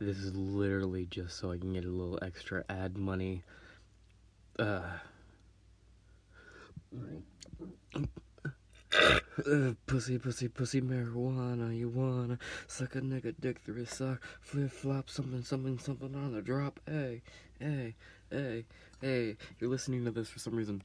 This is literally just so I can get a little extra ad money. Uh, pussy, pussy, pussy, marijuana. You wanna suck a nigga dick through his sock, flip flop, something, something, something on the drop. Hey, hey, hey, hey. You're listening to this for some reason.